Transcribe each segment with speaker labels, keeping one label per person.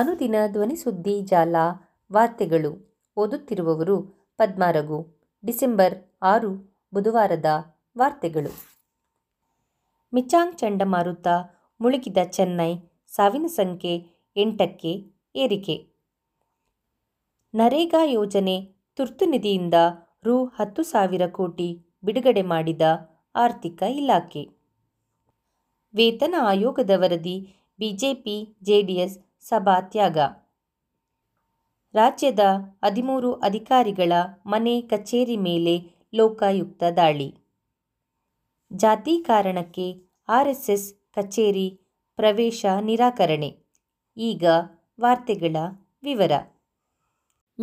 Speaker 1: ಅನುದಿನ ಧ್ವನಿಸುದ್ದಿ ಜಾಲ ವಾರ್ತೆಗಳು ಓದುತ್ತಿರುವವರು ಪದ್ಮಾರಗು ಡಿಸೆಂಬರ್ ಆರು ಬುಧವಾರದ ವಾರ್ತೆಗಳು ಮಿಚಾಂಗ್ ಚಂಡಮಾರುತ ಮುಳುಗಿದ ಚೆನ್ನೈ ಸಾವಿನ ಸಂಖ್ಯೆ ಎಂಟಕ್ಕೆ ಏರಿಕೆ ನರೇಗಾ ಯೋಜನೆ ತುರ್ತು ನಿಧಿಯಿಂದ ರು ಹತ್ತು ಸಾವಿರ ಕೋಟಿ ಬಿಡುಗಡೆ ಮಾಡಿದ ಆರ್ಥಿಕ ಇಲಾಖೆ ವೇತನ ಆಯೋಗದ ವರದಿ ಬಿಜೆಪಿ ಜೆಡಿಎಸ್ ಸಭಾ ತ್ಯಾಗ ರಾಜ್ಯದ ಹದಿಮೂರು ಅಧಿಕಾರಿಗಳ ಮನೆ ಕಚೇರಿ ಮೇಲೆ ಲೋಕಾಯುಕ್ತ ದಾಳಿ ಜಾತಿ ಕಾರಣಕ್ಕೆ ಆರ್ಎಸ್ಎಸ್ ಕಚೇರಿ ಪ್ರವೇಶ ನಿರಾಕರಣೆ ಈಗ ವಾರ್ತೆಗಳ ವಿವರ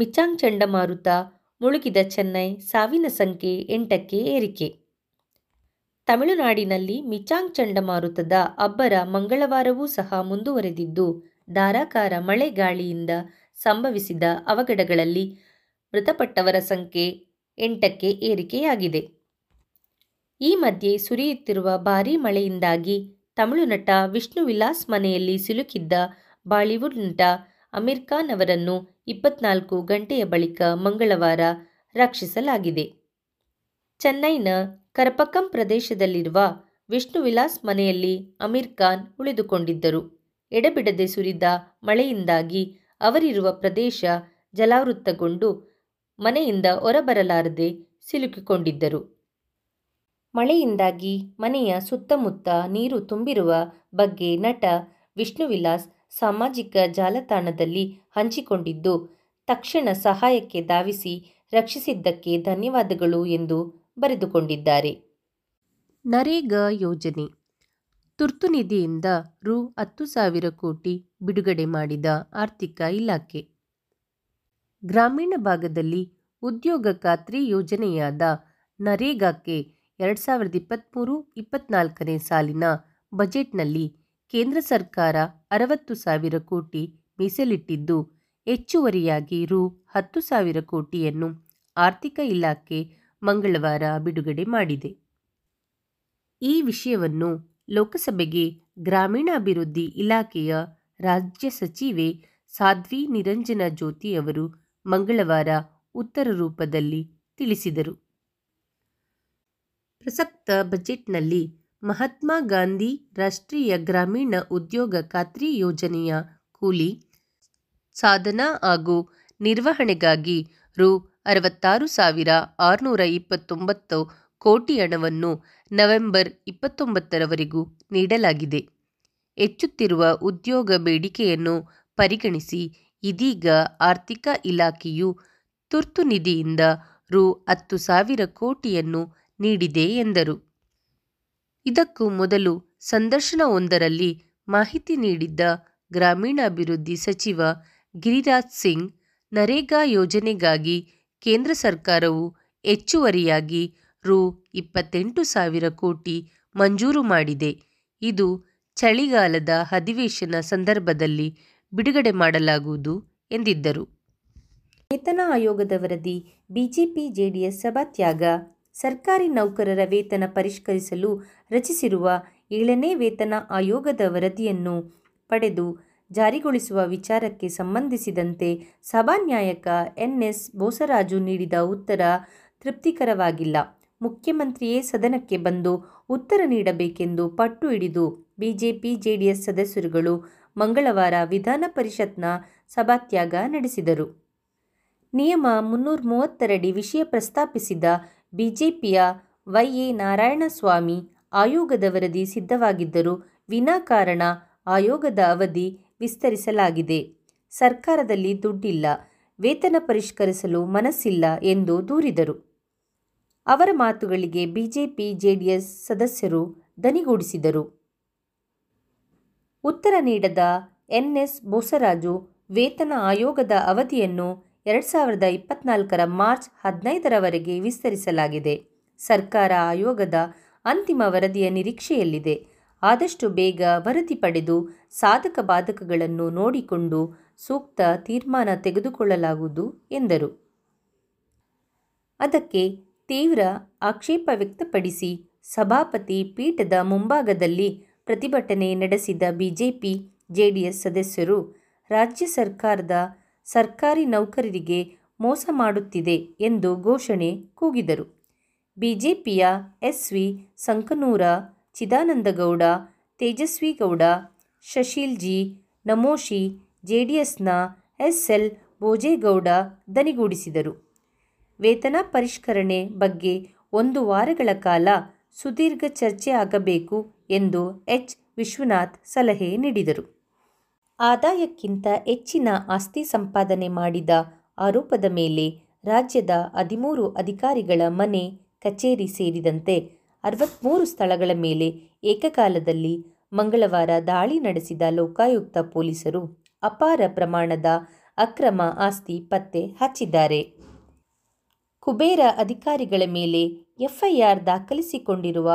Speaker 1: ಮಿಚಾಂಗ್ ಚಂಡಮಾರುತ ಮುಳುಗಿದ ಚೆನ್ನೈ ಸಾವಿನ ಸಂಖ್ಯೆ ಎಂಟಕ್ಕೆ ಏರಿಕೆ ತಮಿಳುನಾಡಿನಲ್ಲಿ ಮಿಚಾಂಗ್ ಚಂಡಮಾರುತದ ಅಬ್ಬರ ಮಂಗಳವಾರವೂ ಸಹ ಮುಂದುವರೆದಿದ್ದು ಧಾರಾಕಾರ ಮಳೆ ಗಾಳಿಯಿಂದ ಸಂಭವಿಸಿದ ಅವಘಡಗಳಲ್ಲಿ ಮೃತಪಟ್ಟವರ ಸಂಖ್ಯೆ ಎಂಟಕ್ಕೆ ಏರಿಕೆಯಾಗಿದೆ ಈ ಮಧ್ಯೆ ಸುರಿಯುತ್ತಿರುವ ಭಾರೀ ಮಳೆಯಿಂದಾಗಿ ತಮಿಳು ನಟ ವಿಷ್ಣು ವಿಲಾಸ್ ಮನೆಯಲ್ಲಿ ಸಿಲುಕಿದ್ದ ಬಾಲಿವುಡ್ ನಟ ಅಮೀರ್ ಖಾನ್ ಅವರನ್ನು ಇಪ್ಪತ್ನಾಲ್ಕು ಗಂಟೆಯ ಬಳಿಕ ಮಂಗಳವಾರ ರಕ್ಷಿಸಲಾಗಿದೆ ಚೆನ್ನೈನ ಕರಪಕ್ಕಂ ಪ್ರದೇಶದಲ್ಲಿರುವ ವಿಷ್ಣು ವಿಲಾಸ್ ಮನೆಯಲ್ಲಿ ಅಮೀರ್ ಖಾನ್ ಉಳಿದುಕೊಂಡಿದ್ದರು ಎಡೆಬಿಡದೆ ಸುರಿದ ಮಳೆಯಿಂದಾಗಿ ಅವರಿರುವ ಪ್ರದೇಶ ಜಲಾವೃತ್ತಗೊಂಡು ಮನೆಯಿಂದ ಹೊರಬರಲಾರದೆ ಸಿಲುಕಿಕೊಂಡಿದ್ದರು ಮಳೆಯಿಂದಾಗಿ ಮನೆಯ ಸುತ್ತಮುತ್ತ ನೀರು ತುಂಬಿರುವ ಬಗ್ಗೆ ನಟ ವಿಷ್ಣುವಿಲಾಸ್ ಸಾಮಾಜಿಕ ಜಾಲತಾಣದಲ್ಲಿ ಹಂಚಿಕೊಂಡಿದ್ದು ತಕ್ಷಣ ಸಹಾಯಕ್ಕೆ ಧಾವಿಸಿ ರಕ್ಷಿಸಿದ್ದಕ್ಕೆ ಧನ್ಯವಾದಗಳು ಎಂದು ಬರೆದುಕೊಂಡಿದ್ದಾರೆ ನರೇಗಾ ಯೋಜನೆ ತುರ್ತು ನಿಧಿಯಿಂದ ರು ಹತ್ತು ಸಾವಿರ ಕೋಟಿ ಬಿಡುಗಡೆ ಮಾಡಿದ ಆರ್ಥಿಕ ಇಲಾಖೆ ಗ್ರಾಮೀಣ ಭಾಗದಲ್ಲಿ ಉದ್ಯೋಗ ಖಾತ್ರಿ ಯೋಜನೆಯಾದ ನರೇಗಾಕ್ಕೆ ಎರಡು ಸಾವಿರದ ಇಪ್ಪತ್ತ್ಮೂರು ಇಪ್ಪತ್ನಾಲ್ಕನೇ ಸಾಲಿನ ಬಜೆಟ್ನಲ್ಲಿ ಕೇಂದ್ರ ಸರ್ಕಾರ ಅರವತ್ತು ಸಾವಿರ ಕೋಟಿ ಮೀಸಲಿಟ್ಟಿದ್ದು ಹೆಚ್ಚುವರಿಯಾಗಿ ರು ಹತ್ತು ಸಾವಿರ ಕೋಟಿಯನ್ನು ಆರ್ಥಿಕ ಇಲಾಖೆ ಮಂಗಳವಾರ ಬಿಡುಗಡೆ ಮಾಡಿದೆ ಈ ವಿಷಯವನ್ನು ಲೋಕಸಭೆಗೆ ಗ್ರಾಮೀಣಾಭಿವೃದ್ಧಿ ಇಲಾಖೆಯ ರಾಜ್ಯ ಸಚಿವೆ ಸಾಧ್ವಿ ನಿರಂಜನ ಜ್ಯೋತಿ ಅವರು ಮಂಗಳವಾರ ಉತ್ತರ ರೂಪದಲ್ಲಿ ತಿಳಿಸಿದರು ಪ್ರಸಕ್ತ ಬಜೆಟ್ನಲ್ಲಿ ಮಹಾತ್ಮ ಗಾಂಧಿ ರಾಷ್ಟ್ರೀಯ ಗ್ರಾಮೀಣ ಉದ್ಯೋಗ ಖಾತ್ರಿ ಯೋಜನೆಯ ಕೂಲಿ ಸಾಧನ ಹಾಗೂ ನಿರ್ವಹಣೆಗಾಗಿ ರು ಅರವತ್ತಾರು ಸಾವಿರ ಆರುನೂರ ಇಪ್ಪತ್ತೊಂಬತ್ತು ಕೋಟಿ ಹಣವನ್ನು ನವೆಂಬರ್ ಇಪ್ಪತ್ತೊಂಬತ್ತರವರೆಗೂ ನೀಡಲಾಗಿದೆ ಹೆಚ್ಚುತ್ತಿರುವ ಉದ್ಯೋಗ ಬೇಡಿಕೆಯನ್ನು ಪರಿಗಣಿಸಿ ಇದೀಗ ಆರ್ಥಿಕ ಇಲಾಖೆಯು ತುರ್ತು ನಿಧಿಯಿಂದ ರು ಹತ್ತು ಸಾವಿರ ಕೋಟಿಯನ್ನು ನೀಡಿದೆ ಎಂದರು ಇದಕ್ಕೂ ಮೊದಲು ಸಂದರ್ಶನವೊಂದರಲ್ಲಿ ಮಾಹಿತಿ ನೀಡಿದ್ದ ಗ್ರಾಮೀಣಾಭಿವೃದ್ಧಿ ಸಚಿವ ಗಿರಿರಾಜ್ ಸಿಂಗ್ ನರೇಗಾ ಯೋಜನೆಗಾಗಿ ಕೇಂದ್ರ ಸರ್ಕಾರವು ಹೆಚ್ಚುವರಿಯಾಗಿ ರು ಇಪ್ಪತ್ತೆಂಟು ಸಾವಿರ ಕೋಟಿ ಮಂಜೂರು ಮಾಡಿದೆ ಇದು ಚಳಿಗಾಲದ ಅಧಿವೇಶನ ಸಂದರ್ಭದಲ್ಲಿ ಬಿಡುಗಡೆ ಮಾಡಲಾಗುವುದು ಎಂದಿದ್ದರು. ವೇತನ ಆಯೋಗದ ವರದಿ ಬಿಜೆಪಿ, ಜೆಡಿಎಸ್ ಸಭಾತ್ಯಾಗ ಸರ್ಕಾರಿ ನೌಕರರ ವೇತನ ಪರಿಷ್ಕರಿಸಲು ರಚಿಸಿರುವ ಏಳನೇ ವೇತನ ಆಯೋಗದ ವರದಿಯನ್ನು ಪಡೆದು ಜಾರಿಗೊಳಿಸುವ ವಿಚಾರಕ್ಕೆ ಸಂಬಂಧಿಸಿದಂತೆ ಸಭಾನ್ಯಾಯಕ ಎನ್. ಎಸ್. ಬೋಸರಾಜು ನೀಡಿದ ಉತ್ತರ ತೃಪ್ತಿಕರವಾಗಿಲ್ಲ. ಮುಖ್ಯಮಂತ್ರಿಯೇ ಸದನಕ್ಕೆ ಬಂದು ಉತ್ತರ ನೀಡಬೇಕೆಂದು ಪಟ್ಟು ಹಿಡಿದು ಬಿಜೆಪಿ ಜೆಡಿಎಸ್ ಸದಸ್ಯರುಗಳು ಮಂಗಳವಾರ ವಿಧಾನ ಪರಿಷತ್ನ ಸಭಾತ್ಯಾಗ ನಡೆಸಿದರು ನಿಯಮ ಮುನ್ನೂರ ಮೂವತ್ತರಡಿ ವಿಷಯ ಪ್ರಸ್ತಾಪಿಸಿದ ಬಿಜೆಪಿಯ ವೈ ಎ ನಾರಾಯಣಸ್ವಾಮಿ ಆಯೋಗದ ವರದಿ ಸಿದ್ಧವಾಗಿದ್ದರೂ ವಿನಾಕಾರಣ ಆಯೋಗದ ಅವಧಿ ವಿಸ್ತರಿಸಲಾಗಿದೆ ಸರ್ಕಾರದಲ್ಲಿ ದುಡ್ಡಿಲ್ಲ ವೇತನ ಪರಿಷ್ಕರಿಸಲು ಮನಸ್ಸಿಲ್ಲ ಎಂದು ದೂರಿದರು ಅವರ ಮಾತುಗಳಿಗೆ ಬಿಜೆಪಿ ಜೆಡಿಎಸ್ ಸದಸ್ಯರು ದನಿಗೂಡಿಸಿದರು ಉತ್ತರ ನೀಡದ ಎನ್ಎಸ್ ಬೋಸರಾಜು ವೇತನ ಆಯೋಗದ ಅವಧಿಯನ್ನು ಎರಡು ಸಾವಿರದ ಇಪ್ಪತ್ನಾಲ್ಕರ ಮಾರ್ಚ್ ಹದಿನೈದರವರೆಗೆ ವಿಸ್ತರಿಸಲಾಗಿದೆ ಸರ್ಕಾರ ಆಯೋಗದ ಅಂತಿಮ ವರದಿಯ ನಿರೀಕ್ಷೆಯಲ್ಲಿದೆ ಆದಷ್ಟು ಬೇಗ ವರದಿ ಪಡೆದು ಸಾಧಕ ಬಾಧಕಗಳನ್ನು ನೋಡಿಕೊಂಡು ಸೂಕ್ತ ತೀರ್ಮಾನ ತೆಗೆದುಕೊಳ್ಳಲಾಗುವುದು ಎಂದರು ಅದಕ್ಕೆ ತೀವ್ರ ಆಕ್ಷೇಪ ವ್ಯಕ್ತಪಡಿಸಿ ಸಭಾಪತಿ ಪೀಠದ ಮುಂಭಾಗದಲ್ಲಿ ಪ್ರತಿಭಟನೆ ನಡೆಸಿದ ಬಿಜೆಪಿ ಜೆಡಿಎಸ್ ಸದಸ್ಯರು ರಾಜ್ಯ ಸರ್ಕಾರದ ಸರ್ಕಾರಿ ನೌಕರರಿಗೆ ಮೋಸ ಮಾಡುತ್ತಿದೆ ಎಂದು ಘೋಷಣೆ ಕೂಗಿದರು ಬಿಜೆಪಿಯ ಎಸ್ ವಿ ಸಂಕನೂರ ಚಿದಾನಂದಗೌಡ ತೇಜಸ್ವಿಗೌಡ ಶಶೀಲ್ಜಿ ನಮೋಶಿ ಜೆಡಿಎಸ್ನ ಎಸ್ ಎಲ್ ಭೋಜೇಗೌಡ ದನಿಗೂಡಿಸಿದರು ವೇತನ ಪರಿಷ್ಕರಣೆ ಬಗ್ಗೆ ಒಂದು ವಾರಗಳ ಕಾಲ ಸುದೀರ್ಘ ಚರ್ಚೆ ಆಗಬೇಕು ಎಂದು ಎಚ್ ವಿಶ್ವನಾಥ್ ಸಲಹೆ ನೀಡಿದರು ಆದಾಯಕ್ಕಿಂತ ಹೆಚ್ಚಿನ ಆಸ್ತಿ ಸಂಪಾದನೆ ಮಾಡಿದ ಆರೋಪದ ಮೇಲೆ ರಾಜ್ಯದ ಹದಿಮೂರು ಅಧಿಕಾರಿಗಳ ಮನೆ ಕಚೇರಿ ಸೇರಿದಂತೆ ಅರವತ್ತ್ಮೂರು ಸ್ಥಳಗಳ ಮೇಲೆ ಏಕಕಾಲದಲ್ಲಿ ಮಂಗಳವಾರ ದಾಳಿ ನಡೆಸಿದ ಲೋಕಾಯುಕ್ತ ಪೊಲೀಸರು ಅಪಾರ ಪ್ರಮಾಣದ ಅಕ್ರಮ ಆಸ್ತಿ ಪತ್ತೆ ಹಚ್ಚಿದ್ದಾರೆ ಕುಬೇರ ಅಧಿಕಾರಿಗಳ ಮೇಲೆ ಎಫ್ಐಆರ್ ದಾಖಲಿಸಿಕೊಂಡಿರುವ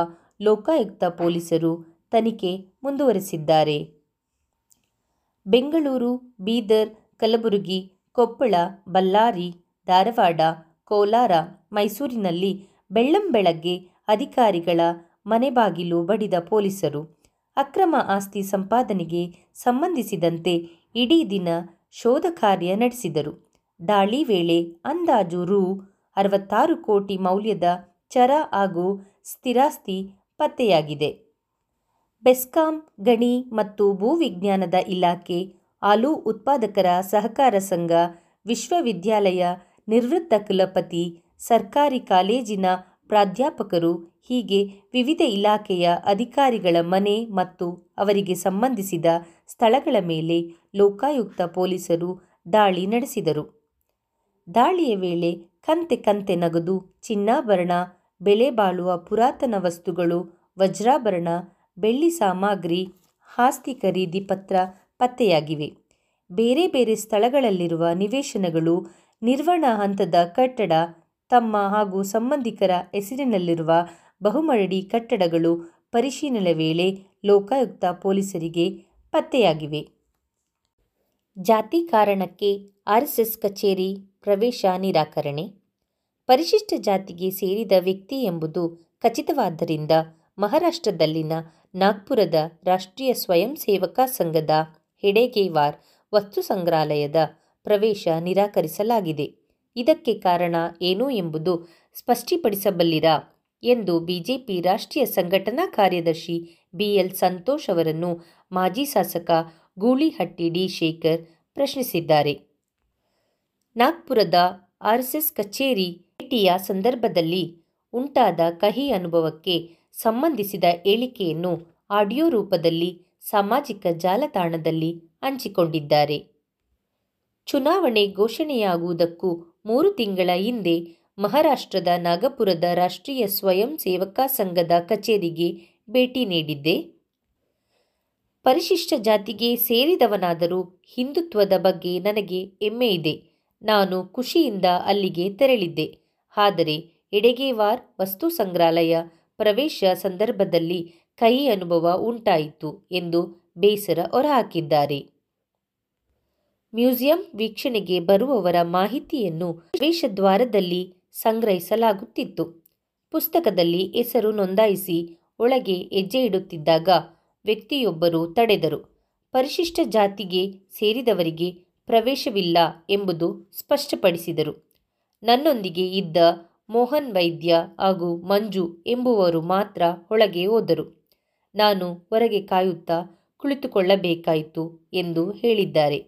Speaker 1: ಲೋಕಾಯುಕ್ತ ಪೊಲೀಸರು ತನಿಖೆ ಮುಂದುವರೆಸಿದ್ದಾರೆ ಬೆಂಗಳೂರು ಬೀದರ್ ಕಲಬುರಗಿ ಕೊಪ್ಪಳ ಬಳ್ಳಾರಿ ಧಾರವಾಡ ಕೋಲಾರ ಮೈಸೂರಿನಲ್ಲಿ ಬೆಳ್ಳಂಬೆಳಗ್ಗೆ ಅಧಿಕಾರಿಗಳ ಮನೆ ಬಾಗಿಲು ಬಡಿದ ಪೊಲೀಸರು ಅಕ್ರಮ ಆಸ್ತಿ ಸಂಪಾದನೆಗೆ ಸಂಬಂಧಿಸಿದಂತೆ ಇಡೀ ದಿನ ಶೋಧ ಕಾರ್ಯ ನಡೆಸಿದರು ದಾಳಿ ವೇಳೆ ಅಂದಾಜು ರು ಅರವತ್ತಾರು ಕೋಟಿ ಮೌಲ್ಯದ ಚರ ಹಾಗೂ ಸ್ಥಿರಾಸ್ತಿ ಪತ್ತೆಯಾಗಿದೆ ಬೆಸ್ಕಾಂ ಗಣಿ ಮತ್ತು ಭೂವಿಜ್ಞಾನದ ಇಲಾಖೆ ಆಲೂ ಉತ್ಪಾದಕರ ಸಹಕಾರ ಸಂಘ ವಿಶ್ವವಿದ್ಯಾಲಯ ನಿವೃತ್ತ ಕುಲಪತಿ ಸರ್ಕಾರಿ ಕಾಲೇಜಿನ ಪ್ರಾಧ್ಯಾಪಕರು ಹೀಗೆ ವಿವಿಧ ಇಲಾಖೆಯ ಅಧಿಕಾರಿಗಳ ಮನೆ ಮತ್ತು ಅವರಿಗೆ ಸಂಬಂಧಿಸಿದ ಸ್ಥಳಗಳ ಮೇಲೆ ಲೋಕಾಯುಕ್ತ ಪೊಲೀಸರು ದಾಳಿ ನಡೆಸಿದರು ದಾಳಿಯ ವೇಳೆ ಕಂತೆ ಕಂತೆ ನಗದು ಚಿನ್ನಾಭರಣ ಬೆಲೆ ಬಾಳುವ ಪುರಾತನ ವಸ್ತುಗಳು ವಜ್ರಾಭರಣ ಬೆಳ್ಳಿ ಸಾಮಗ್ರಿ ಆಸ್ತಿ ಖರೀದಿ ಪತ್ರ ಪತ್ತೆಯಾಗಿವೆ ಬೇರೆ ಬೇರೆ ಸ್ಥಳಗಳಲ್ಲಿರುವ ನಿವೇಶನಗಳು ನಿರ್ವಹಣಾ ಹಂತದ ಕಟ್ಟಡ ತಮ್ಮ ಹಾಗೂ ಸಂಬಂಧಿಕರ ಹೆಸರಿನಲ್ಲಿರುವ ಬಹುಮರಡಿ ಕಟ್ಟಡಗಳು ಪರಿಶೀಲನೆ ವೇಳೆ ಲೋಕಾಯುಕ್ತ ಪೊಲೀಸರಿಗೆ ಪತ್ತೆಯಾಗಿವೆ ಜಾತಿ ಕಾರಣಕ್ಕೆ ಆರ್ಎಸ್ಎಸ್ ಕಚೇರಿ ಪ್ರವೇಶ ನಿರಾಕರಣೆ ಪರಿಶಿಷ್ಟ ಜಾತಿಗೆ ಸೇರಿದ ವ್ಯಕ್ತಿ ಎಂಬುದು ಖಚಿತವಾದ್ದರಿಂದ ಮಹಾರಾಷ್ಟ್ರದಲ್ಲಿನ ನಾಗ್ಪುರದ ರಾಷ್ಟ್ರೀಯ ಸ್ವಯಂ ಸೇವಕ ಸಂಘದ ಹೆಡೆಗೇವಾರ್ ವಸ್ತು ಸಂಗ್ರಹಾಲಯದ ಪ್ರವೇಶ ನಿರಾಕರಿಸಲಾಗಿದೆ ಇದಕ್ಕೆ ಕಾರಣ ಏನು ಎಂಬುದು ಸ್ಪಷ್ಟಿಪಡಿಸಬಲ್ಲಿರಾ ಎಂದು ಬಿಜೆಪಿ ರಾಷ್ಟ್ರೀಯ ಸಂಘಟನಾ ಕಾರ್ಯದರ್ಶಿ ಬಿಎಲ್ ಸಂತೋಷ್ ಅವರನ್ನು ಮಾಜಿ ಶಾಸಕ ಗೂಳಿಹಟ್ಟಿ ಡಿ ಶೇಖರ್ ಪ್ರಶ್ನಿಸಿದ್ದಾರೆ ನಾಗ್ಪುರದ ಆರ್ಎಸ್ಎಸ್ ಕಚೇರಿ ಭೇಟಿಯ ಸಂದರ್ಭದಲ್ಲಿ ಉಂಟಾದ ಕಹಿ ಅನುಭವಕ್ಕೆ ಸಂಬಂಧಿಸಿದ ಹೇಳಿಕೆಯನ್ನು ಆಡಿಯೋ ರೂಪದಲ್ಲಿ ಸಾಮಾಜಿಕ ಜಾಲತಾಣದಲ್ಲಿ ಹಂಚಿಕೊಂಡಿದ್ದಾರೆ ಚುನಾವಣೆ ಘೋಷಣೆಯಾಗುವುದಕ್ಕೂ ಮೂರು ತಿಂಗಳ ಹಿಂದೆ ಮಹಾರಾಷ್ಟ್ರದ ನಾಗಪುರದ ರಾಷ್ಟ್ರೀಯ ಸ್ವಯಂ ಸೇವಕ ಸಂಘದ ಕಚೇರಿಗೆ ಭೇಟಿ ನೀಡಿದ್ದೆ ಪರಿಶಿಷ್ಟ ಜಾತಿಗೆ ಸೇರಿದವನಾದರೂ ಹಿಂದುತ್ವದ ಬಗ್ಗೆ ನನಗೆ ಹೆಮ್ಮೆ ಇದೆ ನಾನು ಖುಷಿಯಿಂದ ಅಲ್ಲಿಗೆ ತೆರಳಿದ್ದೆ ಆದರೆ ಎಡೆಗೇವಾರ್ ವಸ್ತು ಸಂಗ್ರಹಾಲಯ ಪ್ರವೇಶ ಸಂದರ್ಭದಲ್ಲಿ ಕಹಿ ಅನುಭವ ಉಂಟಾಯಿತು ಎಂದು ಬೇಸರ ಹೊರಹಾಕಿದ್ದಾರೆ ಮ್ಯೂಸಿಯಂ ವೀಕ್ಷಣೆಗೆ ಬರುವವರ ಮಾಹಿತಿಯನ್ನು ಪ್ರವೇಶದ್ವಾರದಲ್ಲಿ ಸಂಗ್ರಹಿಸಲಾಗುತ್ತಿತ್ತು ಪುಸ್ತಕದಲ್ಲಿ ಹೆಸರು ನೋಂದಾಯಿಸಿ ಒಳಗೆ ಹೆಜ್ಜೆ ಇಡುತ್ತಿದ್ದಾಗ ವ್ಯಕ್ತಿಯೊಬ್ಬರು ತಡೆದರು ಪರಿಶಿಷ್ಟ ಜಾತಿಗೆ ಸೇರಿದವರಿಗೆ ಪ್ರವೇಶವಿಲ್ಲ ಎಂಬುದು ಸ್ಪಷ್ಟಪಡಿಸಿದರು ನನ್ನೊಂದಿಗೆ ಇದ್ದ ಮೋಹನ್ ವೈದ್ಯ ಹಾಗೂ ಮಂಜು ಎಂಬುವರು ಮಾತ್ರ ಒಳಗೆ ಹೋದರು ನಾನು ಹೊರಗೆ ಕಾಯುತ್ತಾ ಕುಳಿತುಕೊಳ್ಳಬೇಕಾಯಿತು ಎಂದು ಹೇಳಿದ್ದಾರೆ